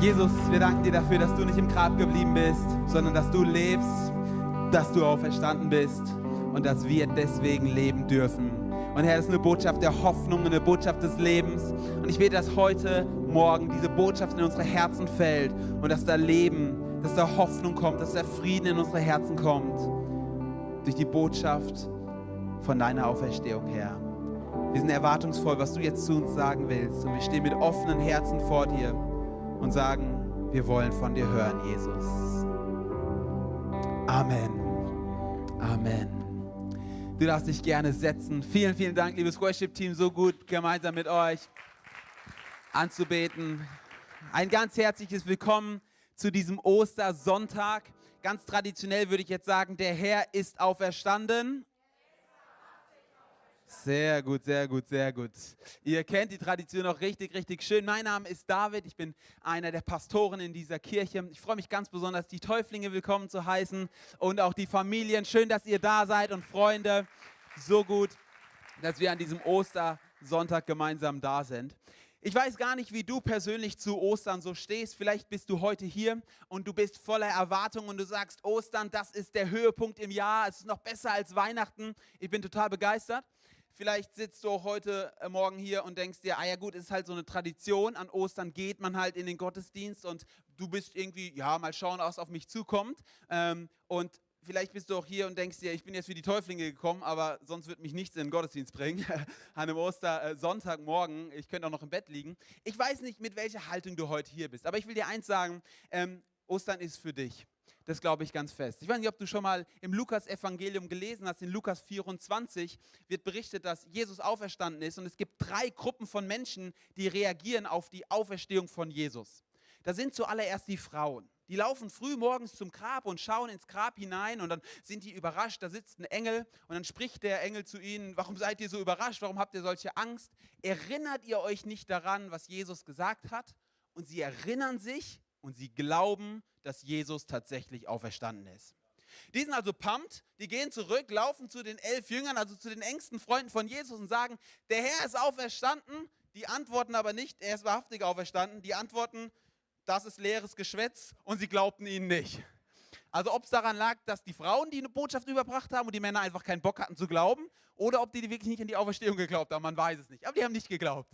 Jesus, wir danken dir dafür, dass du nicht im Grab geblieben bist, sondern dass du lebst, dass du auferstanden bist und dass wir deswegen leben dürfen. Und Herr, das ist eine Botschaft der Hoffnung, eine Botschaft des Lebens. Und ich bete, dass heute Morgen diese Botschaft in unsere Herzen fällt und dass da Leben, dass da Hoffnung kommt, dass da Frieden in unsere Herzen kommt. Durch die Botschaft von deiner Auferstehung, Herr. Wir sind erwartungsvoll, was du jetzt zu uns sagen willst. Und wir stehen mit offenen Herzen vor dir und sagen, wir wollen von dir hören, Jesus. Amen. Amen. Du darfst dich gerne setzen. Vielen, vielen Dank, liebes Worship-Team, so gut gemeinsam mit euch anzubeten. Ein ganz herzliches Willkommen zu diesem Ostersonntag. Ganz traditionell würde ich jetzt sagen, der Herr ist auferstanden sehr gut, sehr gut, sehr gut. Ihr kennt die Tradition auch richtig, richtig schön. Mein Name ist David, ich bin einer der Pastoren in dieser Kirche. Ich freue mich ganz besonders, die Täuflinge willkommen zu heißen und auch die Familien. Schön, dass ihr da seid und Freunde. So gut, dass wir an diesem Ostersonntag gemeinsam da sind. Ich weiß gar nicht, wie du persönlich zu Ostern so stehst. Vielleicht bist du heute hier und du bist voller Erwartung und du sagst, Ostern, das ist der Höhepunkt im Jahr. Es ist noch besser als Weihnachten. Ich bin total begeistert. Vielleicht sitzt du auch heute äh, Morgen hier und denkst dir, ah ja gut, ist halt so eine Tradition. An Ostern geht man halt in den Gottesdienst und du bist irgendwie, ja, mal schauen, was auf mich zukommt. Ähm, und vielleicht bist du auch hier und denkst dir, ich bin jetzt für die Täuflinge gekommen, aber sonst wird mich nichts in den Gottesdienst bringen. An einem Ostersonntagmorgen, ich könnte auch noch im Bett liegen. Ich weiß nicht, mit welcher Haltung du heute hier bist, aber ich will dir eins sagen, ähm, Ostern ist für dich. Das glaube ich ganz fest. Ich weiß nicht, ob du schon mal im Lukas-Evangelium gelesen hast. In Lukas 24 wird berichtet, dass Jesus auferstanden ist und es gibt drei Gruppen von Menschen, die reagieren auf die Auferstehung von Jesus. Da sind zuallererst die Frauen. Die laufen früh morgens zum Grab und schauen ins Grab hinein und dann sind die überrascht. Da sitzt ein Engel und dann spricht der Engel zu ihnen: Warum seid ihr so überrascht? Warum habt ihr solche Angst? Erinnert ihr euch nicht daran, was Jesus gesagt hat? Und sie erinnern sich und sie glauben, dass Jesus tatsächlich auferstanden ist. Die sind also pumped, die gehen zurück, laufen zu den elf Jüngern, also zu den engsten Freunden von Jesus und sagen, der Herr ist auferstanden. Die antworten aber nicht, er ist wahrhaftig auferstanden. Die antworten, das ist leeres Geschwätz und sie glaubten ihnen nicht. Also ob es daran lag, dass die Frauen die eine Botschaft überbracht haben und die Männer einfach keinen Bock hatten zu glauben oder ob die wirklich nicht an die Auferstehung geglaubt haben, man weiß es nicht. Aber die haben nicht geglaubt.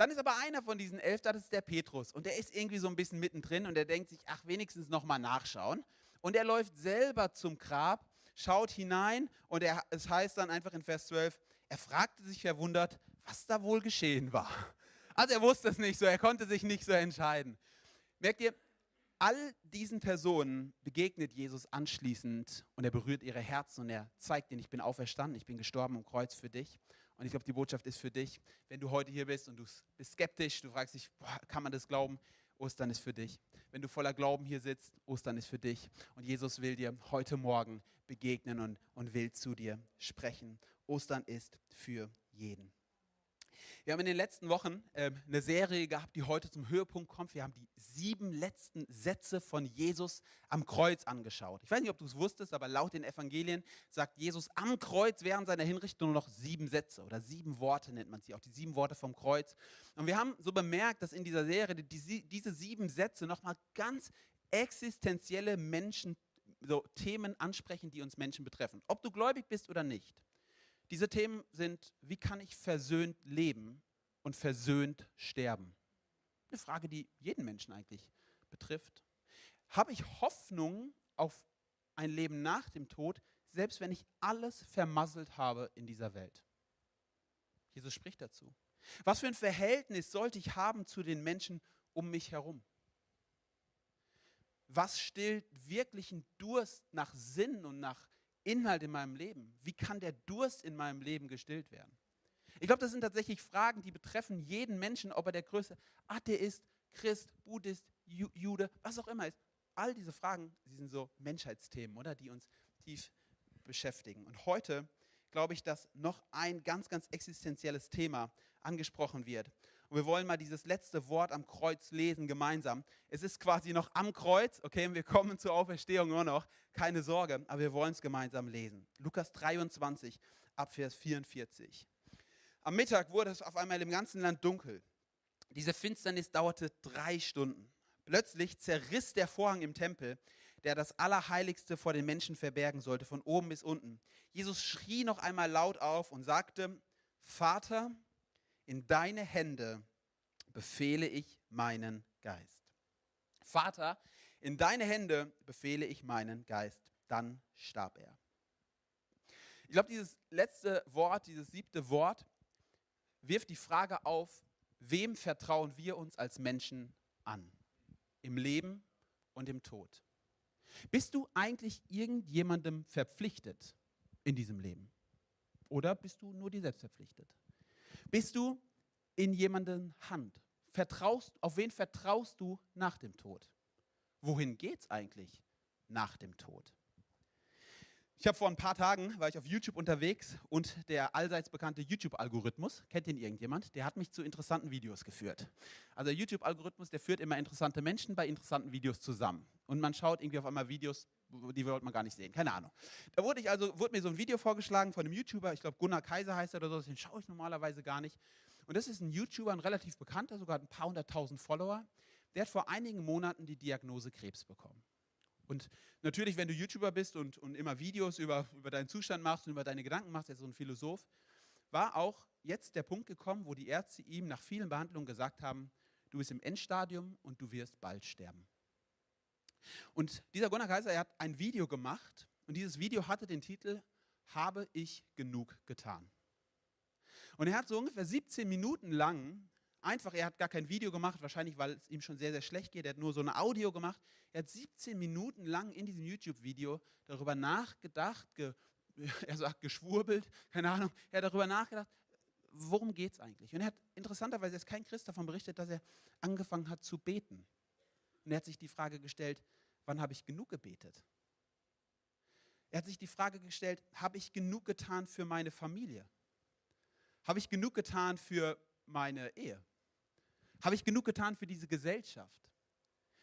Dann ist aber einer von diesen elf, das ist der Petrus. Und der ist irgendwie so ein bisschen mittendrin und der denkt sich, ach, wenigstens nochmal nachschauen. Und er läuft selber zum Grab, schaut hinein und er, es heißt dann einfach in Vers 12, er fragte sich verwundert, was da wohl geschehen war. Also er wusste es nicht so, er konnte sich nicht so entscheiden. Merkt ihr, all diesen Personen begegnet Jesus anschließend und er berührt ihre Herzen und er zeigt ihnen, ich bin auferstanden, ich bin gestorben am Kreuz für dich. Und ich glaube, die Botschaft ist für dich, wenn du heute hier bist und du bist skeptisch, du fragst dich, boah, kann man das glauben? Ostern ist für dich. Wenn du voller Glauben hier sitzt, Ostern ist für dich. Und Jesus will dir heute Morgen begegnen und, und will zu dir sprechen. Ostern ist für jeden. Wir haben in den letzten Wochen äh, eine Serie gehabt, die heute zum Höhepunkt kommt. Wir haben die sieben letzten Sätze von Jesus am Kreuz angeschaut. Ich weiß nicht, ob du es wusstest, aber laut den Evangelien sagt Jesus am Kreuz während seiner Hinrichtung nur noch sieben Sätze oder sieben Worte nennt man sie, auch die sieben Worte vom Kreuz. Und wir haben so bemerkt, dass in dieser Serie die, diese sieben Sätze nochmal ganz existenzielle Menschen, so Themen ansprechen, die uns Menschen betreffen. Ob du gläubig bist oder nicht. Diese Themen sind, wie kann ich versöhnt leben und versöhnt sterben? Eine Frage, die jeden Menschen eigentlich betrifft. Habe ich Hoffnung auf ein Leben nach dem Tod, selbst wenn ich alles vermasselt habe in dieser Welt? Jesus spricht dazu. Was für ein Verhältnis sollte ich haben zu den Menschen um mich herum? Was stillt wirklichen Durst nach Sinn und nach Inhalt in meinem Leben? Wie kann der Durst in meinem Leben gestillt werden? Ich glaube, das sind tatsächlich Fragen, die betreffen jeden Menschen, ob er der größte Atheist, Christ, Buddhist, Jude, was auch immer ist. All diese Fragen, die sind so Menschheitsthemen, oder? Die uns tief beschäftigen. Und heute glaube ich, dass noch ein ganz, ganz existenzielles Thema angesprochen wird. Und wir wollen mal dieses letzte Wort am Kreuz lesen gemeinsam. Es ist quasi noch am Kreuz, okay, wir kommen zur Auferstehung nur noch. Keine Sorge, aber wir wollen es gemeinsam lesen. Lukas 23, Abvers 44. Am Mittag wurde es auf einmal im ganzen Land dunkel. Diese Finsternis dauerte drei Stunden. Plötzlich zerriss der Vorhang im Tempel, der das Allerheiligste vor den Menschen verbergen sollte, von oben bis unten. Jesus schrie noch einmal laut auf und sagte, Vater, in deine Hände befehle ich meinen Geist. Vater, in deine Hände befehle ich meinen Geist. Dann starb er. Ich glaube, dieses letzte Wort, dieses siebte Wort, wirft die Frage auf, wem vertrauen wir uns als Menschen an? Im Leben und im Tod. Bist du eigentlich irgendjemandem verpflichtet in diesem Leben? Oder bist du nur dir selbst verpflichtet? Bist du in jemanden Hand? Vertraust, auf wen vertraust du nach dem Tod? Wohin geht es eigentlich nach dem Tod? Ich habe vor ein paar Tagen, war ich auf YouTube unterwegs und der allseits bekannte YouTube-Algorithmus, kennt den irgendjemand, der hat mich zu interessanten Videos geführt. Also der YouTube-Algorithmus, der führt immer interessante Menschen bei interessanten Videos zusammen. Und man schaut irgendwie auf einmal Videos, die wollte man gar nicht sehen, keine Ahnung. Da wurde, ich also, wurde mir so ein Video vorgeschlagen von einem YouTuber, ich glaube Gunnar Kaiser heißt er oder so, den schaue ich normalerweise gar nicht. Und das ist ein YouTuber, ein relativ bekannter, sogar ein paar hunderttausend Follower. Der hat vor einigen Monaten die Diagnose Krebs bekommen. Und natürlich, wenn du YouTuber bist und, und immer Videos über, über deinen Zustand machst und über deine Gedanken machst, er ist so ein Philosoph, war auch jetzt der Punkt gekommen, wo die Ärzte ihm nach vielen Behandlungen gesagt haben, du bist im Endstadium und du wirst bald sterben. Und dieser Gunnar Kaiser, er hat ein Video gemacht und dieses Video hatte den Titel Habe ich genug getan? Und er hat so ungefähr 17 Minuten lang einfach, er hat gar kein Video gemacht, wahrscheinlich weil es ihm schon sehr, sehr schlecht geht. Er hat nur so ein Audio gemacht. Er hat 17 Minuten lang in diesem YouTube-Video darüber nachgedacht, ge, er sagt geschwurbelt, keine Ahnung. Er hat darüber nachgedacht, worum geht es eigentlich? Und er hat interessanterweise, er ist kein Christ davon berichtet, dass er angefangen hat zu beten. Und er hat sich die Frage gestellt, wann habe ich genug gebetet? Er hat sich die Frage gestellt, habe ich genug getan für meine Familie? Habe ich genug getan für meine Ehe? Habe ich genug getan für diese Gesellschaft?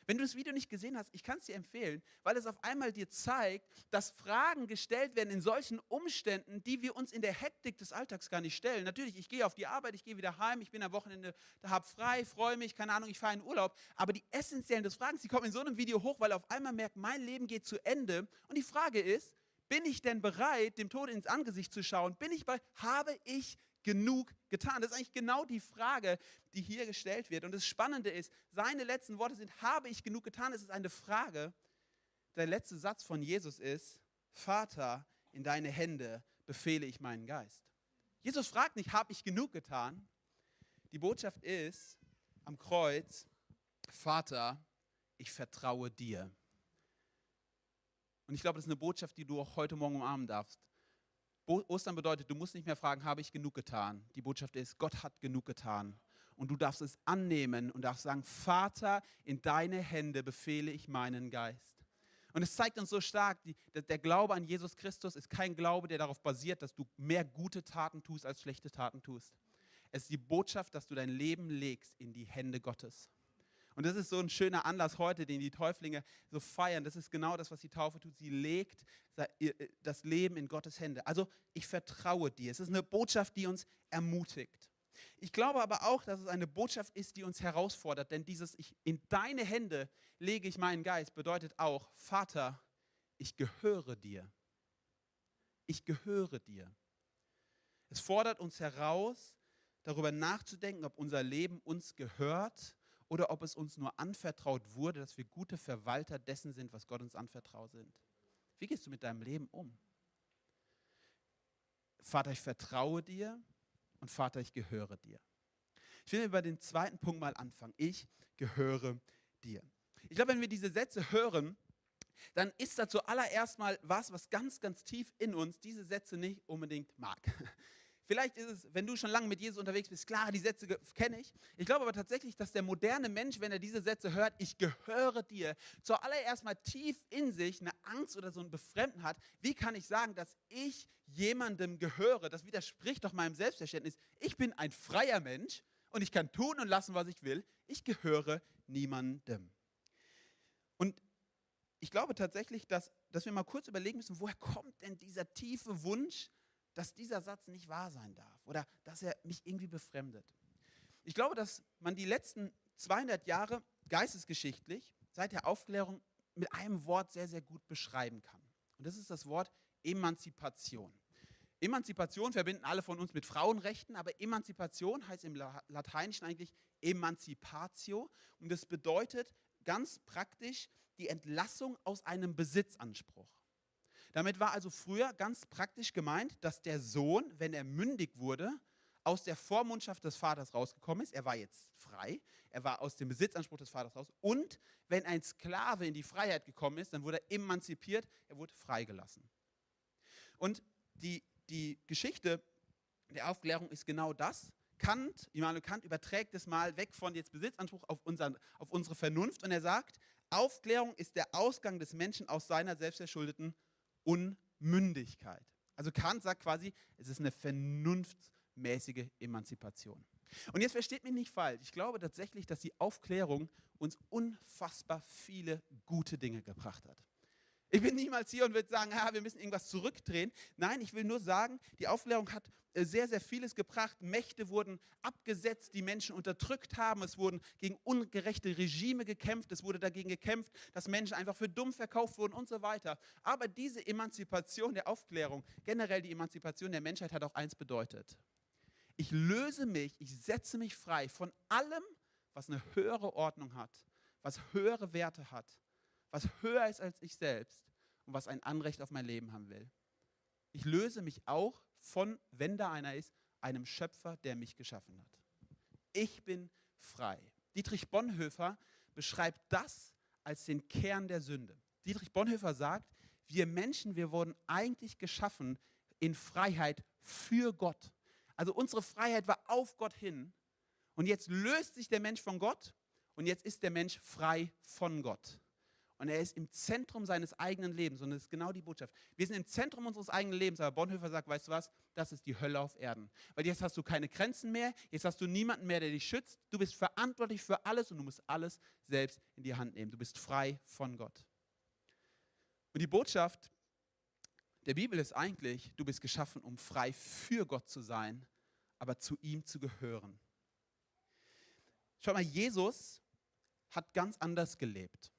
Wenn du das Video nicht gesehen hast, ich kann es dir empfehlen, weil es auf einmal dir zeigt, dass Fragen gestellt werden in solchen Umständen, die wir uns in der Hektik des Alltags gar nicht stellen. Natürlich, ich gehe auf die Arbeit, ich gehe wieder heim, ich bin am Wochenende, da habe frei, freue mich, keine Ahnung, ich fahre in Urlaub. Aber die essentiellen des Fragens, die kommen in so einem Video hoch, weil auf einmal merkt, mein Leben geht zu Ende. Und die Frage ist, bin ich denn bereit, dem Tod ins Angesicht zu schauen? Bin ich bereit, habe ich genug getan? Das ist eigentlich genau die Frage, die hier gestellt wird. Und das Spannende ist, seine letzten Worte sind, habe ich genug getan? Es ist eine Frage. Der letzte Satz von Jesus ist, Vater, in deine Hände befehle ich meinen Geist. Jesus fragt nicht, habe ich genug getan? Die Botschaft ist am Kreuz, Vater, ich vertraue dir. Und ich glaube, das ist eine Botschaft, die du auch heute Morgen umarmen darfst. Ostern bedeutet, du musst nicht mehr fragen, habe ich genug getan? Die Botschaft ist, Gott hat genug getan. Und du darfst es annehmen und darfst sagen, Vater, in deine Hände befehle ich meinen Geist. Und es zeigt uns so stark, die, der Glaube an Jesus Christus ist kein Glaube, der darauf basiert, dass du mehr gute Taten tust als schlechte Taten tust. Es ist die Botschaft, dass du dein Leben legst in die Hände Gottes. Und das ist so ein schöner Anlass heute, den die Täuflinge so feiern. Das ist genau das, was die Taufe tut. Sie legt äh, das Leben in Gottes Hände. Also ich vertraue dir. Es ist eine Botschaft, die uns ermutigt. Ich glaube aber auch, dass es eine Botschaft ist, die uns herausfordert, denn dieses ich, in deine Hände lege ich meinen Geist bedeutet auch, Vater, ich gehöre dir. Ich gehöre dir. Es fordert uns heraus, darüber nachzudenken, ob unser Leben uns gehört oder ob es uns nur anvertraut wurde, dass wir gute Verwalter dessen sind, was Gott uns anvertraut sind. Wie gehst du mit deinem Leben um? Vater, ich vertraue dir und Vater, ich gehöre dir. Ich will über den zweiten Punkt mal anfangen. Ich gehöre dir. Ich glaube, wenn wir diese Sätze hören, dann ist das zuallererst mal was, was ganz, ganz tief in uns diese Sätze nicht unbedingt mag. Vielleicht ist es, wenn du schon lange mit Jesus unterwegs bist, klar, die Sätze kenne ich. Ich glaube aber tatsächlich, dass der moderne Mensch, wenn er diese Sätze hört, ich gehöre dir, zuallererst mal tief in sich eine Angst oder so ein Befremden hat. Wie kann ich sagen, dass ich jemandem gehöre? Das widerspricht doch meinem Selbstverständnis. Ich bin ein freier Mensch und ich kann tun und lassen, was ich will. Ich gehöre niemandem. Und ich glaube tatsächlich, dass, dass wir mal kurz überlegen müssen, woher kommt denn dieser tiefe Wunsch, dass dieser Satz nicht wahr sein darf oder dass er mich irgendwie befremdet. Ich glaube, dass man die letzten 200 Jahre geistesgeschichtlich seit der Aufklärung mit einem Wort sehr, sehr gut beschreiben kann. Und das ist das Wort Emanzipation. Emanzipation verbinden alle von uns mit Frauenrechten, aber Emanzipation heißt im Lateinischen eigentlich Emanzipatio und das bedeutet ganz praktisch die Entlassung aus einem Besitzanspruch. Damit war also früher ganz praktisch gemeint, dass der Sohn, wenn er mündig wurde, aus der Vormundschaft des Vaters rausgekommen ist. Er war jetzt frei. Er war aus dem Besitzanspruch des Vaters raus. Und wenn ein Sklave in die Freiheit gekommen ist, dann wurde er emanzipiert. Er wurde freigelassen. Und die, die Geschichte der Aufklärung ist genau das. Kant, Immanuel Kant überträgt es mal weg von jetzt Besitzanspruch auf, unseren, auf unsere Vernunft und er sagt, Aufklärung ist der Ausgang des Menschen aus seiner selbstverschuldeten Unmündigkeit. Also Kant sagt quasi, es ist eine vernunftsmäßige Emanzipation. Und jetzt versteht mich nicht falsch. Ich glaube tatsächlich, dass die Aufklärung uns unfassbar viele gute Dinge gebracht hat. Ich bin niemals hier und würde sagen, ja, wir müssen irgendwas zurückdrehen. Nein, ich will nur sagen, die Aufklärung hat äh, sehr, sehr vieles gebracht. Mächte wurden abgesetzt, die Menschen unterdrückt haben. Es wurden gegen ungerechte Regime gekämpft. Es wurde dagegen gekämpft, dass Menschen einfach für dumm verkauft wurden und so weiter. Aber diese Emanzipation der Aufklärung, generell die Emanzipation der Menschheit hat auch eins bedeutet. Ich löse mich, ich setze mich frei von allem, was eine höhere Ordnung hat, was höhere Werte hat was höher ist als ich selbst und was ein Anrecht auf mein Leben haben will. Ich löse mich auch von, wenn da einer ist, einem Schöpfer, der mich geschaffen hat. Ich bin frei. Dietrich Bonhoeffer beschreibt das als den Kern der Sünde. Dietrich Bonhoeffer sagt, wir Menschen, wir wurden eigentlich geschaffen in Freiheit für Gott. Also unsere Freiheit war auf Gott hin. Und jetzt löst sich der Mensch von Gott und jetzt ist der Mensch frei von Gott. Und er ist im Zentrum seines eigenen Lebens. Und das ist genau die Botschaft. Wir sind im Zentrum unseres eigenen Lebens. Aber Bonhoeffer sagt, weißt du was? Das ist die Hölle auf Erden. Weil jetzt hast du keine Grenzen mehr. Jetzt hast du niemanden mehr, der dich schützt. Du bist verantwortlich für alles und du musst alles selbst in die Hand nehmen. Du bist frei von Gott. Und die Botschaft der Bibel ist eigentlich, du bist geschaffen, um frei für Gott zu sein, aber zu ihm zu gehören. Schau mal, Jesus hat ganz anders gelebt.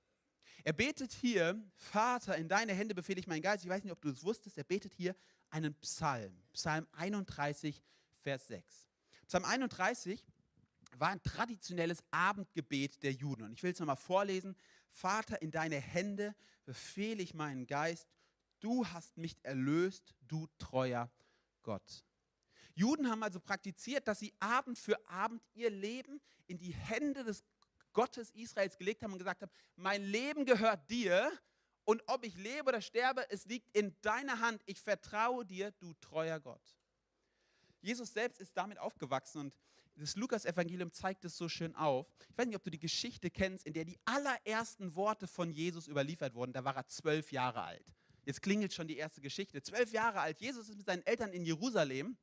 Er betet hier, Vater, in deine Hände befehle ich meinen Geist. Ich weiß nicht, ob du es wusstest. Er betet hier einen Psalm. Psalm 31, Vers 6. Psalm 31 war ein traditionelles Abendgebet der Juden. Und ich will es nochmal vorlesen. Vater, in deine Hände befehle ich meinen Geist. Du hast mich erlöst, du treuer Gott. Juden haben also praktiziert, dass sie Abend für Abend ihr Leben in die Hände des Gottes Israels gelegt haben und gesagt haben, mein Leben gehört dir und ob ich lebe oder sterbe, es liegt in deiner Hand. Ich vertraue dir, du treuer Gott. Jesus selbst ist damit aufgewachsen und das Lukas-Evangelium zeigt es so schön auf. Ich weiß nicht, ob du die Geschichte kennst, in der die allerersten Worte von Jesus überliefert wurden. Da war er zwölf Jahre alt. Jetzt klingelt schon die erste Geschichte. Zwölf Jahre alt. Jesus ist mit seinen Eltern in Jerusalem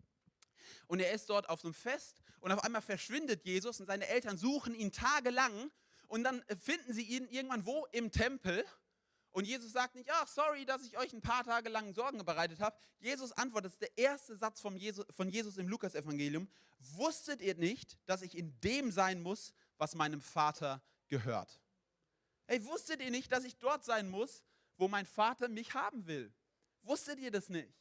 und er ist dort auf einem Fest und auf einmal verschwindet Jesus und seine Eltern suchen ihn tagelang und dann finden sie ihn irgendwann wo? Im Tempel. Und Jesus sagt nicht, ach, sorry, dass ich euch ein paar Tage lang Sorgen bereitet habe. Jesus antwortet, das ist der erste Satz von Jesus, von Jesus im Lukasevangelium. Wusstet ihr nicht, dass ich in dem sein muss, was meinem Vater gehört? Hey, wusstet ihr nicht, dass ich dort sein muss, wo mein Vater mich haben will? Wusstet ihr das nicht?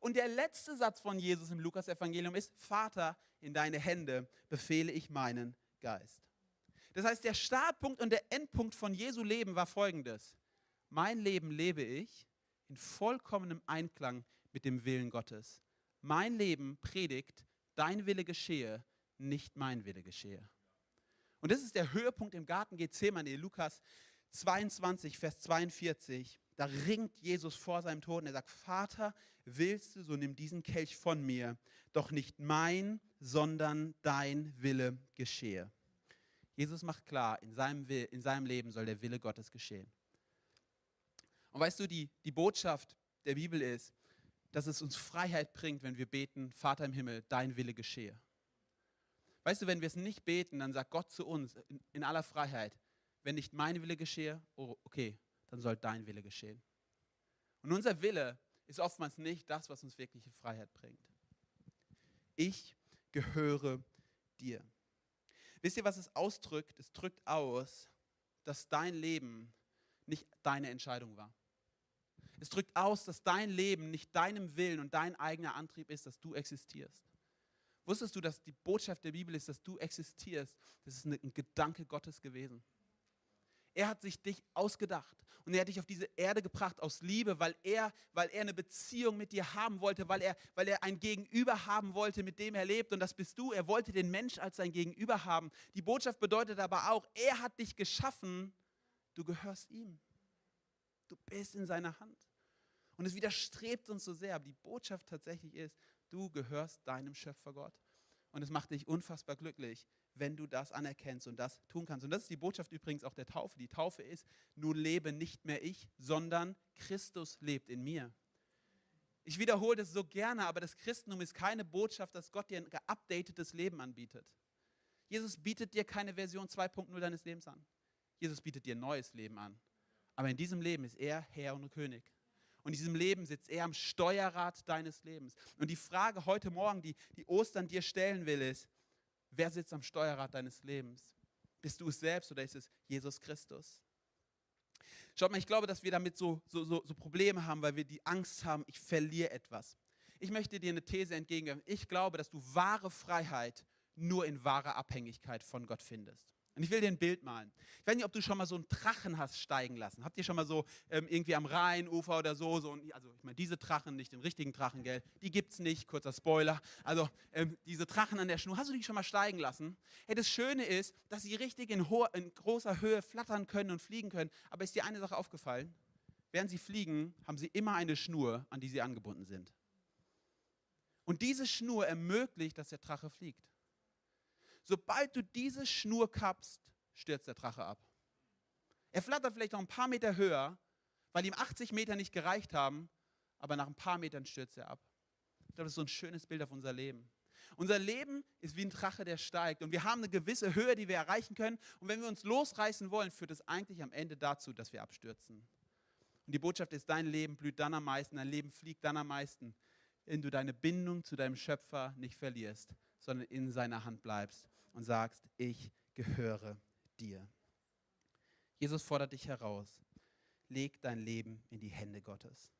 Und der letzte Satz von Jesus im Lukas-Evangelium ist: Vater, in deine Hände befehle ich meinen Geist. Das heißt, der Startpunkt und der Endpunkt von Jesu Leben war folgendes: Mein Leben lebe ich in vollkommenem Einklang mit dem Willen Gottes. Mein Leben predigt, dein Wille geschehe, nicht mein Wille geschehe. Und das ist der Höhepunkt im Garten Gethsemane, Lukas 22, Vers 42. Da ringt Jesus vor seinem Tod und er sagt, Vater, willst du, so nimm diesen Kelch von mir, doch nicht mein, sondern dein Wille geschehe. Jesus macht klar, in seinem, Will, in seinem Leben soll der Wille Gottes geschehen. Und weißt du, die, die Botschaft der Bibel ist, dass es uns Freiheit bringt, wenn wir beten, Vater im Himmel, dein Wille geschehe. Weißt du, wenn wir es nicht beten, dann sagt Gott zu uns in, in aller Freiheit, wenn nicht mein Wille geschehe, oh, okay, dann soll dein Wille geschehen. Und unser Wille ist oftmals nicht das, was uns wirkliche Freiheit bringt. Ich gehöre dir. Wisst ihr, was es ausdrückt? Es drückt aus, dass dein Leben nicht deine Entscheidung war. Es drückt aus, dass dein Leben nicht deinem Willen und dein eigener Antrieb ist, dass du existierst. Wusstest du, dass die Botschaft der Bibel ist, dass du existierst? Das ist ein Gedanke Gottes gewesen. Er hat sich dich ausgedacht und er hat dich auf diese Erde gebracht aus Liebe, weil er, weil er eine Beziehung mit dir haben wollte, weil er, weil er ein Gegenüber haben wollte, mit dem er lebt und das bist du. Er wollte den Mensch als sein Gegenüber haben. Die Botschaft bedeutet aber auch, er hat dich geschaffen, du gehörst ihm. Du bist in seiner Hand. Und es widerstrebt uns so sehr, aber die Botschaft tatsächlich ist, du gehörst deinem Schöpfer Gott. Und es macht dich unfassbar glücklich, wenn du das anerkennst und das tun kannst. Und das ist die Botschaft übrigens auch der Taufe. Die Taufe ist, nun lebe nicht mehr ich, sondern Christus lebt in mir. Ich wiederhole das so gerne, aber das Christentum ist keine Botschaft, dass Gott dir ein geupdatetes Leben anbietet. Jesus bietet dir keine Version 2.0 deines Lebens an. Jesus bietet dir ein neues Leben an. Aber in diesem Leben ist er Herr und König. Und in diesem Leben sitzt er am Steuerrad deines Lebens. Und die Frage heute Morgen, die, die Ostern dir stellen will, ist, Wer sitzt am Steuerrad deines Lebens? Bist du es selbst oder ist es Jesus Christus? Schaut mal, ich glaube, dass wir damit so, so, so, so Probleme haben, weil wir die Angst haben, ich verliere etwas. Ich möchte dir eine These entgegenwerfen. Ich glaube, dass du wahre Freiheit nur in wahrer Abhängigkeit von Gott findest. Und ich will dir ein Bild malen. Ich weiß nicht, ob du schon mal so einen Drachen hast steigen lassen. Habt ihr schon mal so ähm, irgendwie am Rheinufer oder so, so also ich meine, diese Drachen, nicht den richtigen Drachen, gell, die gibt es nicht, kurzer Spoiler. Also ähm, diese Drachen an der Schnur, hast du die schon mal steigen lassen? Hey, das Schöne ist, dass sie richtig in, in großer Höhe flattern können und fliegen können. Aber ist dir eine Sache aufgefallen? Während sie fliegen, haben sie immer eine Schnur, an die sie angebunden sind. Und diese Schnur ermöglicht, dass der Drache fliegt. Sobald du diese Schnur kappst, stürzt der Drache ab. Er flattert vielleicht noch ein paar Meter höher, weil ihm 80 Meter nicht gereicht haben, aber nach ein paar Metern stürzt er ab. Ich glaube, das ist so ein schönes Bild auf unser Leben. Unser Leben ist wie ein Drache, der steigt. Und wir haben eine gewisse Höhe, die wir erreichen können. Und wenn wir uns losreißen wollen, führt es eigentlich am Ende dazu, dass wir abstürzen. Und die Botschaft ist, dein Leben blüht dann am meisten, dein Leben fliegt dann am meisten, wenn du deine Bindung zu deinem Schöpfer nicht verlierst, sondern in seiner Hand bleibst und sagst, ich gehöre dir. Jesus fordert dich heraus. Leg dein Leben in die Hände Gottes.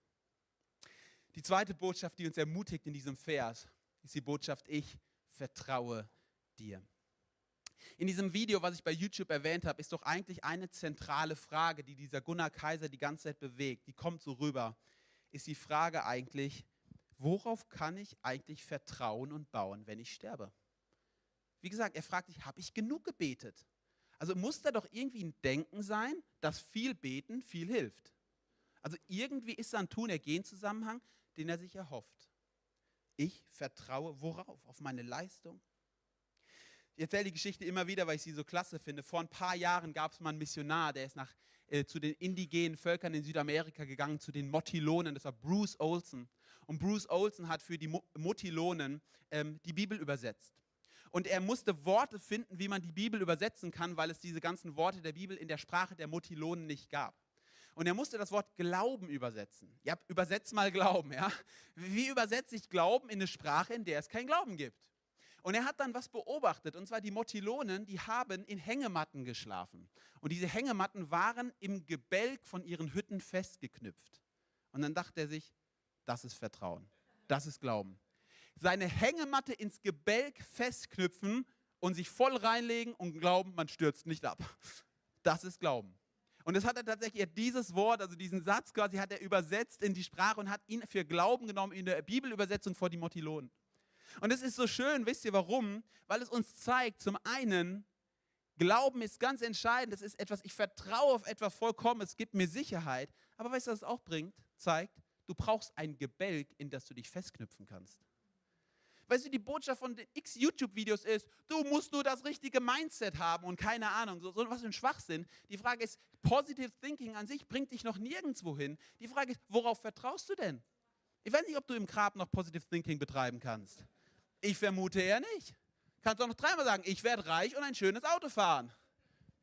Die zweite Botschaft, die uns ermutigt in diesem Vers, ist die Botschaft, ich vertraue dir. In diesem Video, was ich bei YouTube erwähnt habe, ist doch eigentlich eine zentrale Frage, die dieser Gunnar Kaiser die ganze Zeit bewegt. Die kommt so rüber. Ist die Frage eigentlich, worauf kann ich eigentlich vertrauen und bauen, wenn ich sterbe? Wie gesagt, er fragt sich, habe ich genug gebetet? Also muss da doch irgendwie ein Denken sein, dass viel beten viel hilft. Also irgendwie ist da ein Tun-Ergehen-Zusammenhang, den er sich erhofft. Ich vertraue worauf? Auf meine Leistung? Ich erzähle die Geschichte immer wieder, weil ich sie so klasse finde. Vor ein paar Jahren gab es mal einen Missionar, der ist nach, äh, zu den indigenen Völkern in Südamerika gegangen, zu den Motilonen. Das war Bruce Olson. Und Bruce Olson hat für die Motilonen ähm, die Bibel übersetzt. Und er musste Worte finden, wie man die Bibel übersetzen kann, weil es diese ganzen Worte der Bibel in der Sprache der Motilonen nicht gab. Und er musste das Wort Glauben übersetzen. Ja, übersetzt mal Glauben, ja. Wie übersetze ich Glauben in eine Sprache, in der es kein Glauben gibt? Und er hat dann was beobachtet, und zwar die Motilonen, die haben in Hängematten geschlafen. Und diese Hängematten waren im Gebälk von ihren Hütten festgeknüpft. Und dann dachte er sich, das ist Vertrauen, das ist Glauben seine Hängematte ins Gebälk festknüpfen und sich voll reinlegen und glauben, man stürzt nicht ab. Das ist Glauben. Und das hat er tatsächlich, dieses Wort, also diesen Satz quasi, hat er übersetzt in die Sprache und hat ihn für Glauben genommen in der Bibelübersetzung vor die Motilonen. Und es ist so schön, wisst ihr warum? Weil es uns zeigt, zum einen, Glauben ist ganz entscheidend, es ist etwas, ich vertraue auf etwas vollkommen, es gibt mir Sicherheit. Aber weißt du, was es auch bringt? Zeigt, du brauchst ein Gebälk, in das du dich festknüpfen kannst. Weißt du, die Botschaft von den x YouTube-Videos ist, du musst nur das richtige Mindset haben und keine Ahnung, so, so was für ein Schwachsinn. Die Frage ist, Positive Thinking an sich bringt dich noch nirgendwo hin. Die Frage ist, worauf vertraust du denn? Ich weiß nicht, ob du im Grab noch Positive Thinking betreiben kannst. Ich vermute eher nicht. Kannst auch noch dreimal sagen, ich werde reich und ein schönes Auto fahren.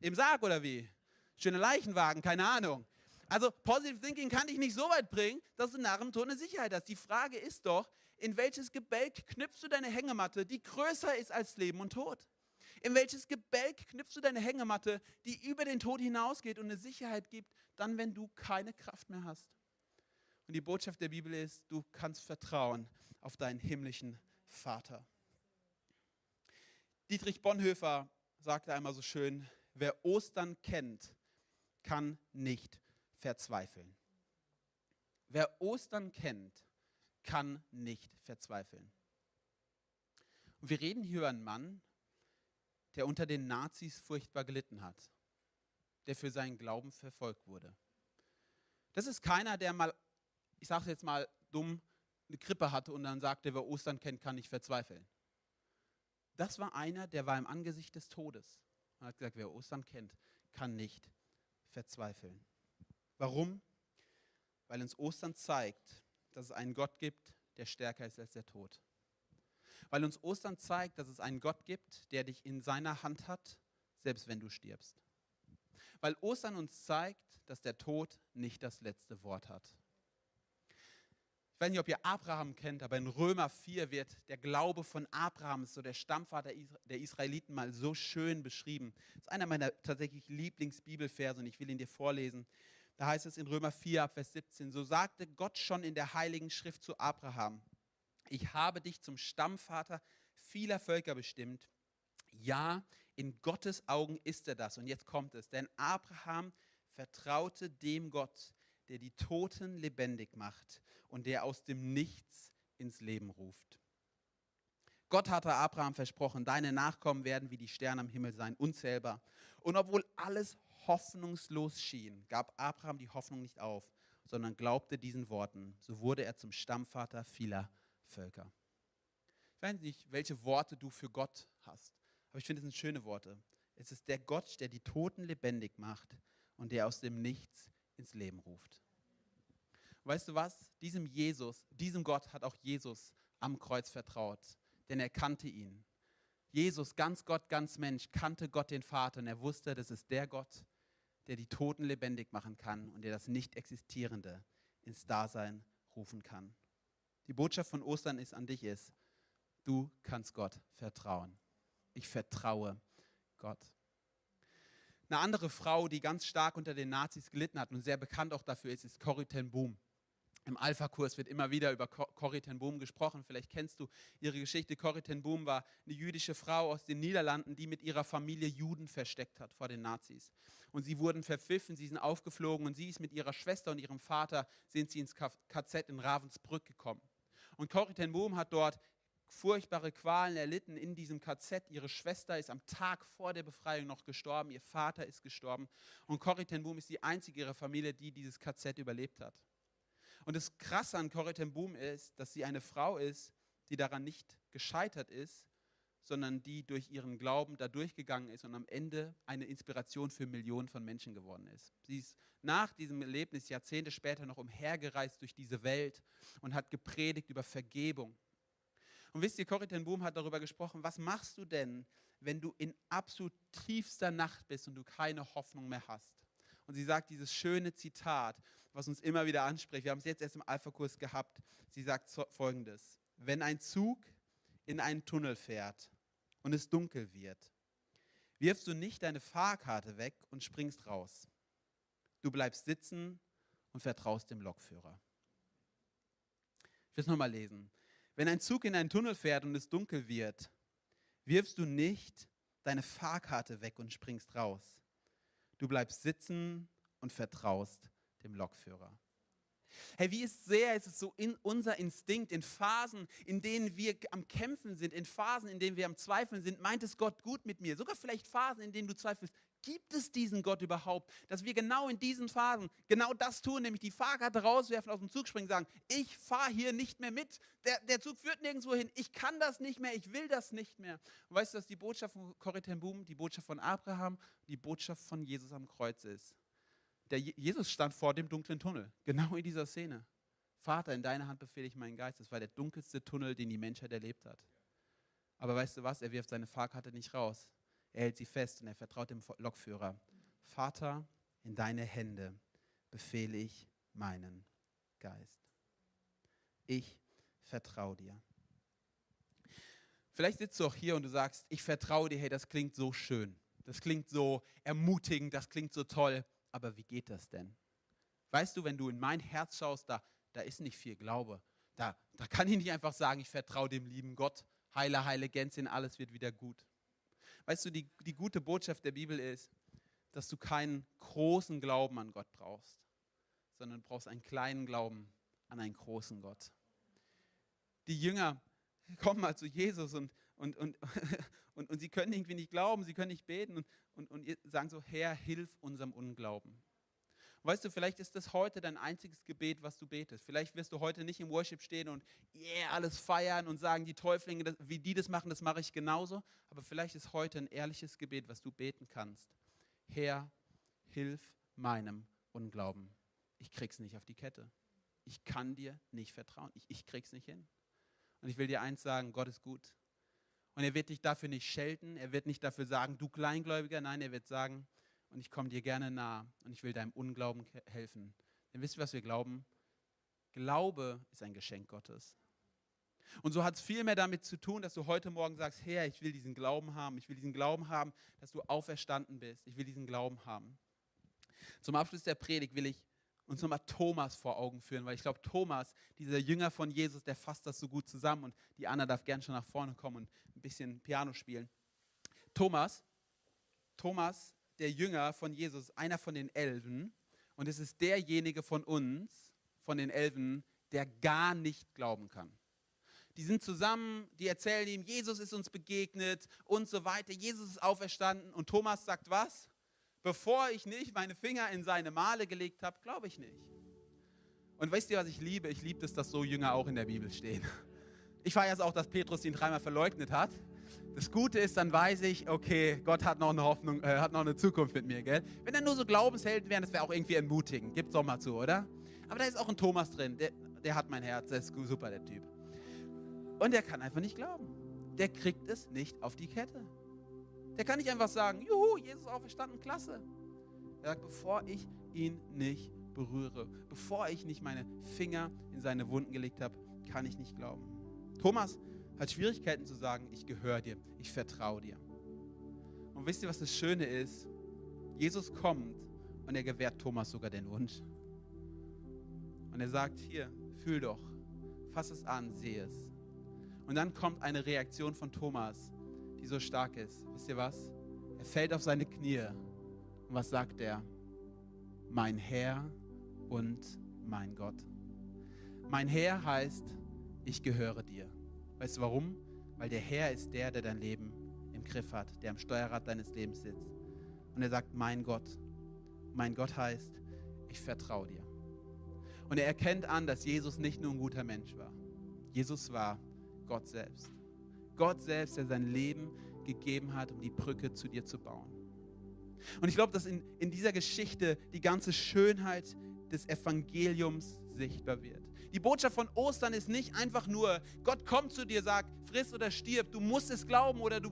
Im Sarg oder wie? Schöne Leichenwagen, keine Ahnung. Also Positive Thinking kann dich nicht so weit bringen, dass du nach dem Tod eine Sicherheit hast. Die Frage ist doch, in welches Gebälk knüpfst du deine Hängematte, die größer ist als Leben und Tod? In welches Gebälk knüpfst du deine Hängematte, die über den Tod hinausgeht und eine Sicherheit gibt, dann, wenn du keine Kraft mehr hast? Und die Botschaft der Bibel ist, du kannst vertrauen auf deinen himmlischen Vater. Dietrich Bonhoeffer sagte einmal so schön, wer Ostern kennt, kann nicht verzweifeln. Wer Ostern kennt, kann nicht verzweifeln. Und wir reden hier über einen Mann, der unter den Nazis furchtbar gelitten hat, der für seinen Glauben verfolgt wurde. Das ist keiner, der mal, ich sage jetzt mal dumm, eine Krippe hatte und dann sagte, wer Ostern kennt, kann nicht verzweifeln. Das war einer, der war im Angesicht des Todes. Er hat gesagt, wer Ostern kennt, kann nicht verzweifeln. Warum? Weil uns Ostern zeigt, dass es einen Gott gibt, der stärker ist als der Tod. Weil uns Ostern zeigt, dass es einen Gott gibt, der dich in seiner Hand hat, selbst wenn du stirbst. Weil Ostern uns zeigt, dass der Tod nicht das letzte Wort hat. Ich weiß nicht, ob ihr Abraham kennt, aber in Römer 4 wird der Glaube von Abraham, so der Stammvater der Israeliten, mal so schön beschrieben. Das ist einer meiner tatsächlich Lieblingsbibelverse und ich will ihn dir vorlesen. Da heißt es in Römer 4, Vers 17, so sagte Gott schon in der Heiligen Schrift zu Abraham, ich habe dich zum Stammvater vieler Völker bestimmt. Ja, in Gottes Augen ist er das. Und jetzt kommt es, denn Abraham vertraute dem Gott, der die Toten lebendig macht und der aus dem Nichts ins Leben ruft. Gott hatte Abraham versprochen, deine Nachkommen werden wie die Sterne am Himmel sein, unzählbar. Und obwohl alles hoffnungslos schien, gab Abraham die Hoffnung nicht auf, sondern glaubte diesen Worten. So wurde er zum Stammvater vieler Völker. Ich weiß nicht, welche Worte du für Gott hast, aber ich finde, es sind schöne Worte. Es ist der Gott, der die Toten lebendig macht und der aus dem Nichts ins Leben ruft. weißt du was? Diesem Jesus, diesem Gott hat auch Jesus am Kreuz vertraut, denn er kannte ihn. Jesus, ganz Gott, ganz Mensch, kannte Gott den Vater und er wusste, das ist der Gott, der die Toten lebendig machen kann und der das Nicht-Existierende ins Dasein rufen kann. Die Botschaft von Ostern ist an dich ist, du kannst Gott vertrauen. Ich vertraue Gott. Eine andere Frau, die ganz stark unter den Nazis gelitten hat und sehr bekannt auch dafür ist, ist Corrie ten Boom. Im Alpha-Kurs wird immer wieder über Corrie ten Boom gesprochen. Vielleicht kennst du ihre Geschichte. Corrie ten Boom war eine jüdische Frau aus den Niederlanden, die mit ihrer Familie Juden versteckt hat vor den Nazis. Und sie wurden verpfiffen, sie sind aufgeflogen und sie ist mit ihrer Schwester und ihrem Vater, sind sie ins KZ in Ravensbrück gekommen. Und Corrie ten Boom hat dort furchtbare Qualen erlitten in diesem KZ. Ihre Schwester ist am Tag vor der Befreiung noch gestorben, ihr Vater ist gestorben und Corrie ten Boom ist die einzige ihrer Familie, die dieses KZ überlebt hat. Und das Krasse an Corrie ten Boom ist, dass sie eine Frau ist, die daran nicht gescheitert ist, sondern die durch ihren Glauben da durchgegangen ist und am Ende eine Inspiration für Millionen von Menschen geworden ist. Sie ist nach diesem Erlebnis Jahrzehnte später noch umhergereist durch diese Welt und hat gepredigt über Vergebung und wisst ihr, Corrie ten Boom hat darüber gesprochen, was machst du denn, wenn du in absolut tiefster Nacht bist und du keine Hoffnung mehr hast? Und sie sagt dieses schöne Zitat, was uns immer wieder anspricht. Wir haben es jetzt erst im Alpha-Kurs gehabt. Sie sagt folgendes: Wenn ein Zug in einen Tunnel fährt und es dunkel wird, wirfst du nicht deine Fahrkarte weg und springst raus. Du bleibst sitzen und vertraust dem Lokführer. Ich will es nochmal lesen. Wenn ein Zug in einen Tunnel fährt und es dunkel wird, wirfst du nicht deine Fahrkarte weg und springst raus. Du bleibst sitzen und vertraust dem Lokführer. Hey, wie ist sehr, ist es so in unser Instinkt, in Phasen, in denen wir am Kämpfen sind, in Phasen, in denen wir am Zweifeln sind, meint es Gott gut mit mir. Sogar vielleicht Phasen, in denen du zweifelst, Gibt es diesen Gott überhaupt? Dass wir genau in diesen Phasen genau das tun, nämlich die Fahrkarte rauswerfen, aus dem Zug springen, sagen, ich fahre hier nicht mehr mit, der, der Zug führt nirgendwo hin, ich kann das nicht mehr, ich will das nicht mehr. Und weißt du, dass die Botschaft von Corrie ten Boom, die Botschaft von Abraham, die Botschaft von Jesus am Kreuz ist? Der Jesus stand vor dem dunklen Tunnel, genau in dieser Szene. Vater, in deine Hand befehle ich meinen Geist. Das war der dunkelste Tunnel, den die Menschheit erlebt hat. Aber weißt du was? Er wirft seine Fahrkarte nicht raus. Er hält sie fest und er vertraut dem Lokführer. Vater, in deine Hände befehle ich meinen Geist. Ich vertraue dir. Vielleicht sitzt du auch hier und du sagst, ich vertraue dir, hey, das klingt so schön, das klingt so ermutigend, das klingt so toll, aber wie geht das denn? Weißt du, wenn du in mein Herz schaust, da, da ist nicht viel Glaube. Da, da kann ich nicht einfach sagen, ich vertraue dem lieben Gott, heile, heile Gänzchen, alles wird wieder gut. Weißt du, die, die gute Botschaft der Bibel ist, dass du keinen großen Glauben an Gott brauchst, sondern du brauchst einen kleinen Glauben an einen großen Gott. Die Jünger kommen mal zu Jesus und, und, und, und, und sie können irgendwie nicht glauben, sie können nicht beten und, und, und sagen so, Herr, hilf unserem Unglauben. Weißt du, vielleicht ist das heute dein einziges Gebet, was du betest. Vielleicht wirst du heute nicht im Worship stehen und yeah, alles feiern und sagen, die Täuflinge, wie die das machen, das mache ich genauso. Aber vielleicht ist heute ein ehrliches Gebet, was du beten kannst. Herr, hilf meinem Unglauben. Ich krieg's nicht auf die Kette. Ich kann dir nicht vertrauen. Ich, ich krieg's nicht hin. Und ich will dir eins sagen, Gott ist gut. Und er wird dich dafür nicht schelten, er wird nicht dafür sagen, du Kleingläubiger, nein, er wird sagen, und ich komme dir gerne nah und ich will deinem Unglauben helfen. Denn wisst ihr, was wir glauben? Glaube ist ein Geschenk Gottes. Und so hat es viel mehr damit zu tun, dass du heute Morgen sagst, Herr, ich will diesen Glauben haben, ich will diesen Glauben haben, dass du auferstanden bist, ich will diesen Glauben haben. Zum Abschluss der Predigt will ich uns nochmal Thomas vor Augen führen, weil ich glaube, Thomas, dieser Jünger von Jesus, der fasst das so gut zusammen und die Anna darf gern schon nach vorne kommen und ein bisschen Piano spielen. Thomas, Thomas, der Jünger von Jesus, einer von den Elfen und es ist derjenige von uns, von den Elfen, der gar nicht glauben kann. Die sind zusammen, die erzählen ihm, Jesus ist uns begegnet und so weiter. Jesus ist auferstanden und Thomas sagt was? Bevor ich nicht meine Finger in seine Male gelegt habe, glaube ich nicht. Und weißt ihr, was ich liebe? Ich liebe es, dass so Jünger auch in der Bibel stehen. Ich es auch, dass Petrus ihn dreimal verleugnet hat. Das Gute ist, dann weiß ich, okay, Gott hat noch eine Hoffnung, äh, hat noch eine Zukunft mit mir, gell? Wenn dann nur so Glaubenshelden wären, das wäre auch irgendwie entmutigend. Gibt's doch mal zu, oder? Aber da ist auch ein Thomas drin, der, der hat mein Herz, der ist super, der Typ. Und der kann einfach nicht glauben. Der kriegt es nicht auf die Kette. Der kann nicht einfach sagen, juhu, Jesus auferstanden, klasse. Er sagt, bevor ich ihn nicht berühre, bevor ich nicht meine Finger in seine Wunden gelegt habe, kann ich nicht glauben. Thomas hat Schwierigkeiten zu sagen, ich gehöre dir, ich vertraue dir. Und wisst ihr, was das Schöne ist? Jesus kommt und er gewährt Thomas sogar den Wunsch. Und er sagt, hier, fühl doch, fass es an, sehe es. Und dann kommt eine Reaktion von Thomas, die so stark ist. Wisst ihr was? Er fällt auf seine Knie. Und was sagt er? Mein Herr und mein Gott. Mein Herr heißt, ich gehöre dir. Weißt du warum? Weil der Herr ist der, der dein Leben im Griff hat, der am Steuerrad deines Lebens sitzt. Und er sagt, mein Gott. Mein Gott heißt, ich vertraue dir. Und er erkennt an, dass Jesus nicht nur ein guter Mensch war. Jesus war Gott selbst. Gott selbst, der sein Leben gegeben hat, um die Brücke zu dir zu bauen. Und ich glaube, dass in, in dieser Geschichte die ganze Schönheit des Evangeliums sichtbar wird. Die Botschaft von Ostern ist nicht einfach nur, Gott kommt zu dir, sagt, friss oder stirb, du musst es glauben oder du,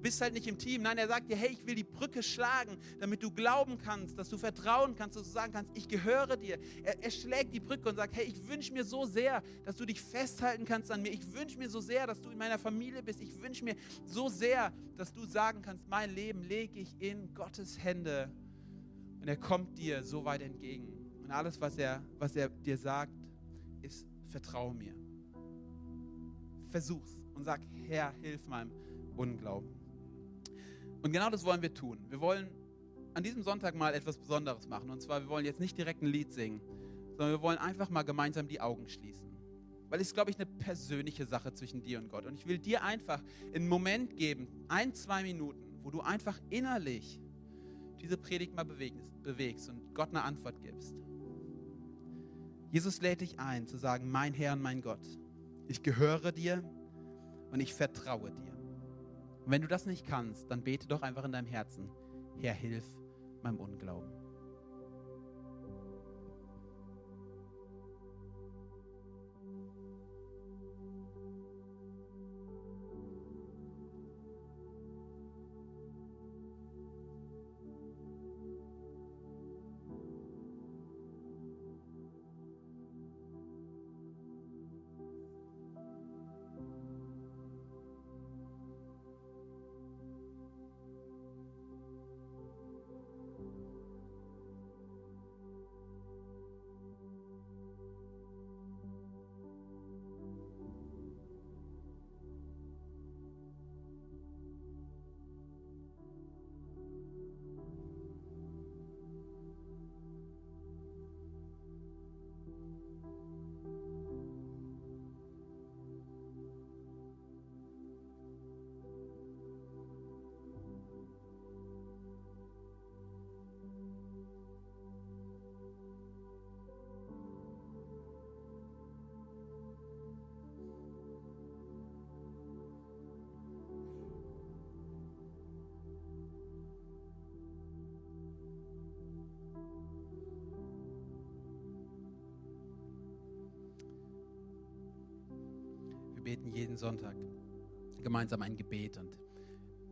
bist halt nicht im Team. Nein, er sagt dir, hey, ich will die Brücke schlagen, damit du glauben kannst, dass du vertrauen kannst, dass du sagen kannst, ich gehöre dir. Er, er schlägt die Brücke und sagt, hey, ich wünsche mir so sehr, dass du dich festhalten kannst an mir. Ich wünsche mir so sehr, dass du in meiner Familie bist. Ich wünsche mir so sehr, dass du sagen kannst, mein Leben lege ich in Gottes Hände. Und er kommt dir so weit entgegen. Und alles, was er, was er dir sagt, ist, vertraue mir. Versuch's und sag, Herr, hilf meinem Unglauben. Und genau das wollen wir tun. Wir wollen an diesem Sonntag mal etwas Besonderes machen. Und zwar, wir wollen jetzt nicht direkt ein Lied singen, sondern wir wollen einfach mal gemeinsam die Augen schließen. Weil es ist, glaube ich, eine persönliche Sache zwischen dir und Gott. Und ich will dir einfach einen Moment geben, ein, zwei Minuten, wo du einfach innerlich diese Predigt mal bewegst und Gott eine Antwort gibst. Jesus lädt dich ein, zu sagen, mein Herr und mein Gott, ich gehöre dir und ich vertraue dir. Und wenn du das nicht kannst, dann bete doch einfach in deinem Herzen, Herr, hilf meinem Unglauben. Beten jeden Sonntag gemeinsam ein Gebet und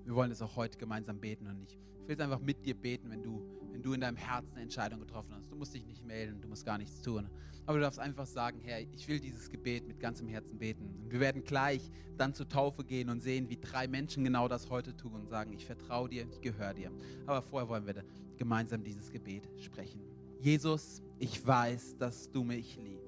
wir wollen es auch heute gemeinsam beten und ich will es einfach mit dir beten, wenn du, wenn du in deinem Herzen eine Entscheidung getroffen hast. Du musst dich nicht melden, du musst gar nichts tun. Aber du darfst einfach sagen, Herr, ich will dieses Gebet mit ganzem Herzen beten. Und wir werden gleich dann zur Taufe gehen und sehen, wie drei Menschen genau das heute tun und sagen, ich vertraue dir, ich gehöre dir. Aber vorher wollen wir gemeinsam dieses Gebet sprechen. Jesus, ich weiß, dass du mich liebst.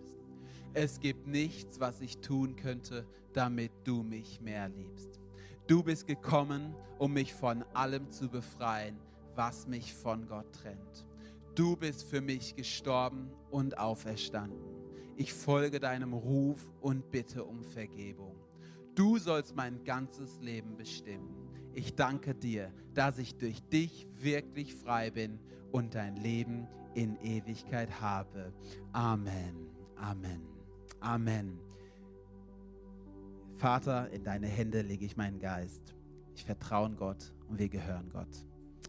Es gibt nichts, was ich tun könnte, damit du mich mehr liebst. Du bist gekommen, um mich von allem zu befreien, was mich von Gott trennt. Du bist für mich gestorben und auferstanden. Ich folge deinem Ruf und bitte um Vergebung. Du sollst mein ganzes Leben bestimmen. Ich danke dir, dass ich durch dich wirklich frei bin und dein Leben in Ewigkeit habe. Amen. Amen. Amen. Vater, in deine Hände lege ich meinen Geist. Ich vertraue Gott und wir gehören Gott.